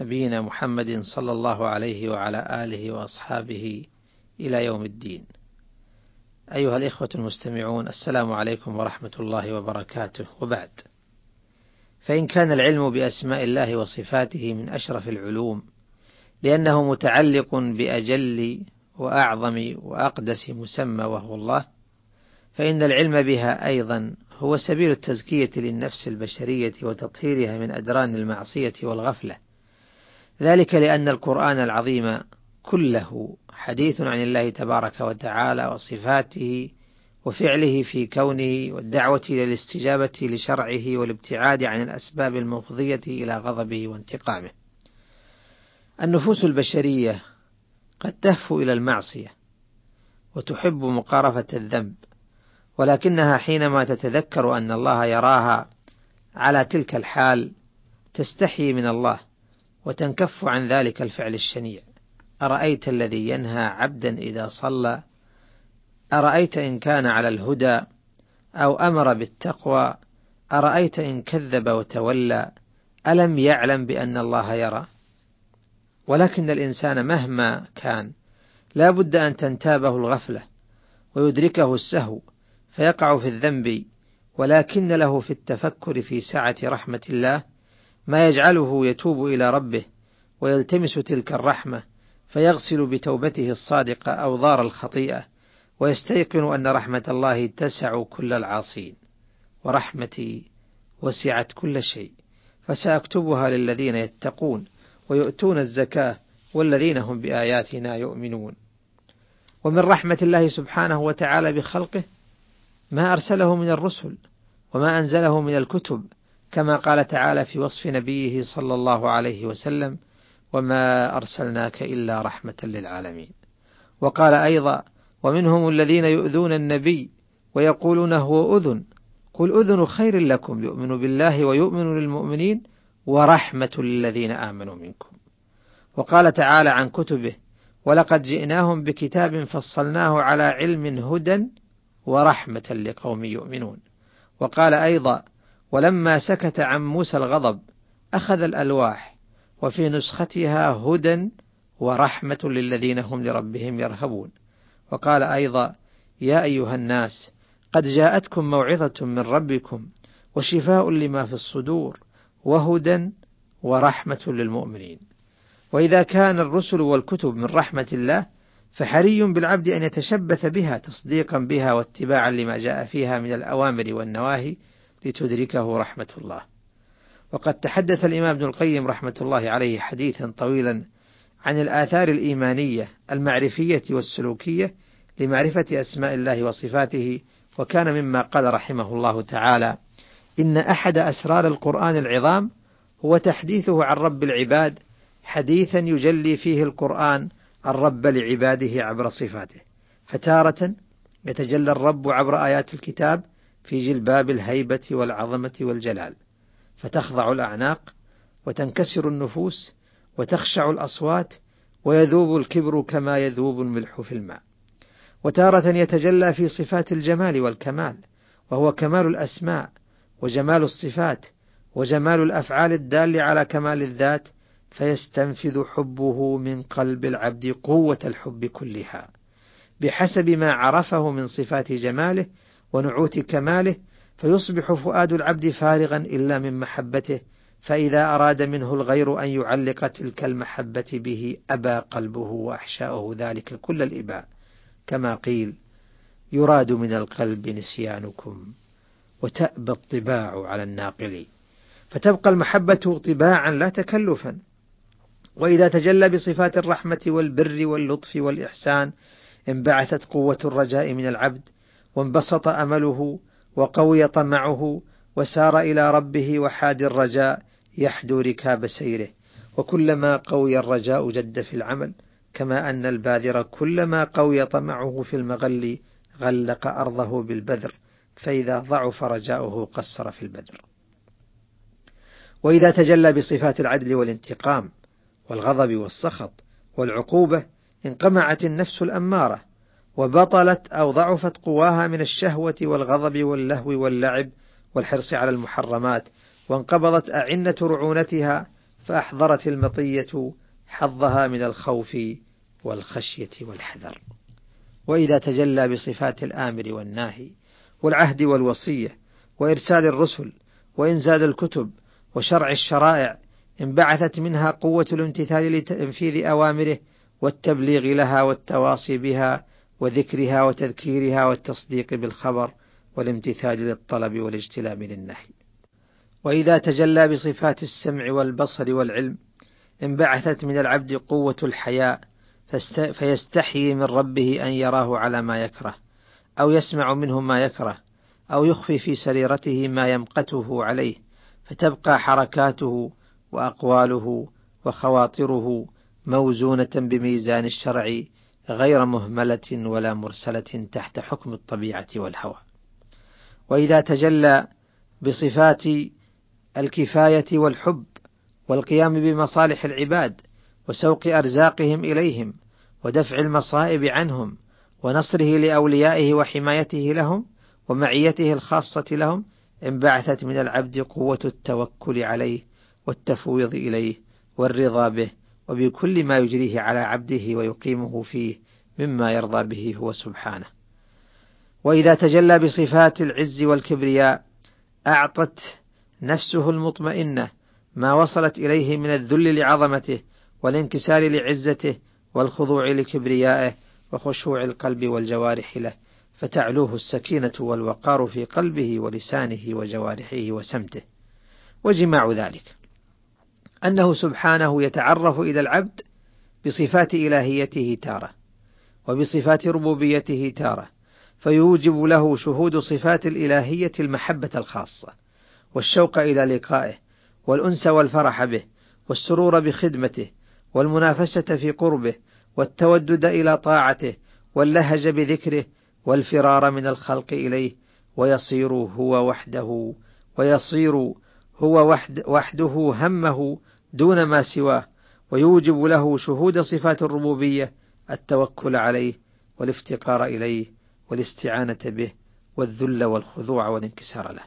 نبينا محمد صلى الله عليه وعلى آله وأصحابه إلى يوم الدين. أيها الإخوة المستمعون السلام عليكم ورحمة الله وبركاته وبعد. فإن كان العلم بأسماء الله وصفاته من أشرف العلوم لأنه متعلق بأجل وأعظم وأقدس مسمى وهو الله فإن العلم بها أيضا هو سبيل التزكية للنفس البشرية وتطهيرها من أدران المعصية والغفلة ذلك لأن القرآن العظيم كله حديث عن الله تبارك وتعالى وصفاته وفعله في كونه والدعوة إلى الاستجابة لشرعه والابتعاد عن الأسباب المفضية إلى غضبه وانتقامه. النفوس البشرية قد تهفو إلى المعصية وتحب مقارفة الذنب، ولكنها حينما تتذكر أن الله يراها على تلك الحال تستحي من الله وتنكف عن ذلك الفعل الشنيع. أرأيت الذي ينهى عبدا إذا صلى؟ أرأيت إن كان على الهدى أو أمر بالتقوى؟ أرأيت إن كذب وتولى؟ ألم يعلم بأن الله يرى؟ ولكن الإنسان مهما كان لا بد أن تنتابه الغفلة ويدركه السهو فيقع في الذنب ولكن له في التفكر في سعة رحمة الله ما يجعله يتوب إلى ربه ويلتمس تلك الرحمة فيغسل بتوبته الصادقة أوضار الخطيئة ويستيقن أن رحمة الله تسع كل العاصين. ورحمتي وسعت كل شيء فسأكتبها للذين يتقون ويؤتون الزكاة والذين هم بآياتنا يؤمنون. ومن رحمة الله سبحانه وتعالى بخلقه ما أرسله من الرسل وما أنزله من الكتب كما قال تعالى في وصف نبيه صلى الله عليه وسلم وما أرسلناك إلا رحمة للعالمين وقال أيضا ومنهم الذين يؤذون النبي ويقولون هو أذن قل أذن خير لكم يؤمن بالله ويؤمن للمؤمنين ورحمة للذين آمنوا منكم. وقال تعالى عن كتبه ولقد جئناهم بكتاب فصلناه على علم هدى ورحمة لقوم يؤمنون وقال أيضا ولما سكت عن موسى الغضب أخذ الألواح وفي نسختها هدى ورحمة للذين هم لربهم يرهبون. وقال أيضا يا أيها الناس قد جاءتكم موعظة من ربكم وشفاء لما في الصدور وهدى ورحمة للمؤمنين. وإذا كان الرسل والكتب من رحمة الله فحري بالعبد أن يتشبث بها تصديقا بها واتباعا لما جاء فيها من الأوامر والنواهي لتدركه رحمة الله. وقد تحدث الإمام ابن القيم رحمة الله عليه حديثا طويلا عن الآثار الإيمانية المعرفية والسلوكية لمعرفة أسماء الله وصفاته وكان مما قال رحمه الله تعالى إن أحد أسرار القرآن العظام هو تحديثه عن رب العباد حديثا يجلي فيه القرآن الرب لعباده عبر صفاته. فتارة يتجلى الرب عبر آيات الكتاب في جلباب الهيبة والعظمة والجلال فتخضع الأعناق وتنكسر النفوس وتخشع الأصوات ويذوب الكبر كما يذوب الملح في الماء. وتارة يتجلى في صفات الجمال والكمال وهو كمال الأسماء وجمال الصفات وجمال الأفعال الدالة على كمال الذات فيستنفذ حبه من قلب العبد قوة الحب كلها بحسب ما عرفه من صفات جماله ونعوت كماله فيصبح فؤاد العبد فارغا إلا من محبته فإذا أراد منه الغير أن يعلق تلك المحبة به أبى قلبه وأحشاؤه ذلك كل الإباء. كما قيل يراد من القلب نسيانكم وتأبى الطباع على الناقل. فتبقى المحبة طباعا لا تكلفا. وإذا تجلى بصفات الرحمة والبر واللطف والإحسان انبعثت قوة الرجاء من العبد وانبسط أمله وقوي طمعه وسار إلى ربه وحاد الرجاء يحدو ركاب سيره. وكلما قوي الرجاء جد في العمل كما أن الباذر كلما قوي طمعه في المغل غلق أرضه بالبذر فإذا ضعف رجاؤه قصر في البذر. وإذا تجلى بصفات العدل والانتقام والغضب والسخط والعقوبة انقمعت النفس الأمارة وبطلت أو ضعفت قواها من الشهوة والغضب واللهو واللعب والحرص على المحرمات وانقبضت أعنة رعونتها فأحضرت المطية حظها من الخوف والخشية والحذر. وإذا تجلى بصفات الآمر والناهي والعهد والوصية وإرسال الرسل وإنزال الكتب وشرع الشرائع انبعثت منها قوة الامتثال لتنفيذ أوامره والتبليغ لها والتواصي بها وذكرها وتذكيرها والتصديق بالخبر والامتثال للطلب والاجتلاب للنهي. وإذا تجلى بصفات السمع والبصر والعلم انبعثت من العبد قوة الحياء فيستحيي من ربه أن يراه على ما يكره أو يسمع منه ما يكره أو يخفي في سريرته ما يمقته عليه فتبقى حركاته وأقواله وخواطره موزونة بميزان الشرع غير مهملة ولا مرسلة تحت حكم الطبيعة والهوى. وإذا تجلى بصفات الكفاية والحب والقيام بمصالح العباد وسوق أرزاقهم إليهم ودفع المصائب عنهم ونصره لأوليائه وحمايته لهم ومعيته الخاصة لهم انبعثت من العبد قوة التوكل عليه والتفويض إليه والرضا به وبكل ما يجريه على عبده ويقيمه فيه مما يرضى به هو سبحانه. وإذا تجلى بصفات العز والكبرياء أعطت نفسه المطمئنة ما وصلت إليه من الذل لعظمته والانكسار لعزته والخضوع لكبريائه وخشوع القلب والجوارح له فتعلوه السكينة والوقار في قلبه ولسانه وجوارحه وسمته وجماع ذلك أنه سبحانه يتعرف إلى العبد بصفات إلهيته تارة وبصفات ربوبيته تارة فيوجب له شهود صفات الإلهية المحبة الخاصة والشوق إلى لقائه والأنس والفرح به والسرور بخدمته والمنافسة في قربه والتودد إلى طاعته واللهج بذكره والفرار من الخلق إليه ويصير هو وحده ويصير هو وحد وحده همه دون ما سواه ويوجب له شهود صفات الربوبية التوكل عليه والافتقار إليه والاستعانة به والذل والخضوع والانكسار له.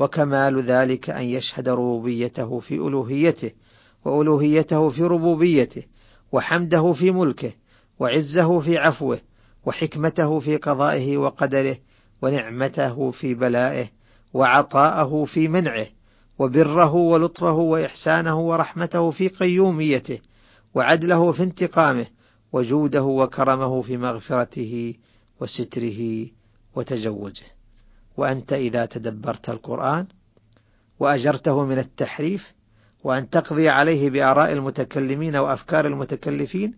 وكمال ذلك أن يشهد ربوبيته في ألوهيته وألوهيته في ربوبيته وحمده في ملكه وعزه في عفوه وحكمته في قضائه وقدره ونعمته في بلائه وعطاءه في منعه وبره ولطفه وإحسانه ورحمته في قيوميته وعدله في انتقامه وجوده وكرمه في مغفرته وستره وتجوزه. وأنت إذا تدبرت القرآن وأجرته من التحريف وأن تقضي عليه بآراء المتكلمين وأفكار المتكلفين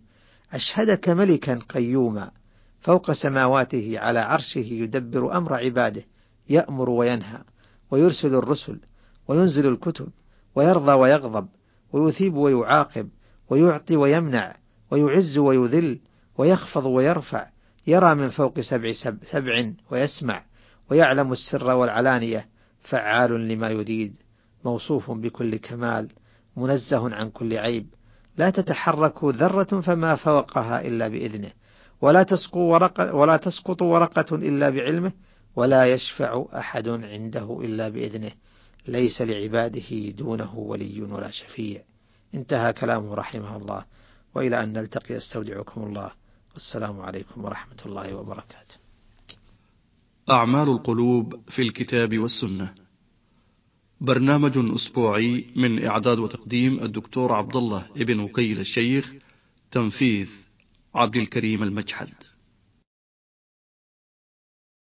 أشهدك ملكا قيوما فوق سماواته على عرشه يدبر أمر عباده يأمر وينهى ويرسل الرسل وينزل الكتب ويرضى ويغضب ويثيب ويعاقب ويعطي ويمنع ويعز ويذل ويخفض ويرفع يرى من فوق سبع سبع ويسمع ويعلم السر والعلانية فعال لما يريد موصوف بكل كمال منزه عن كل عيب لا تتحرك ذرة فما فوقها إلا بإذنه ولا تسقط ورقة ولا تسقط ورقة إلا بعلمه ولا يشفع أحد عنده إلا بإذنه ليس لعباده دونه ولي ولا شفيع. انتهى كلامه رحمه الله. وإلى أن نلتقي أستودعكم الله. والسلام عليكم ورحمة الله وبركاته. أعمال القلوب في الكتاب والسنة. برنامج أسبوعي من إعداد وتقديم الدكتور عبد الله ابن وكيل الشيخ تنفيذ عبد الكريم المجحد.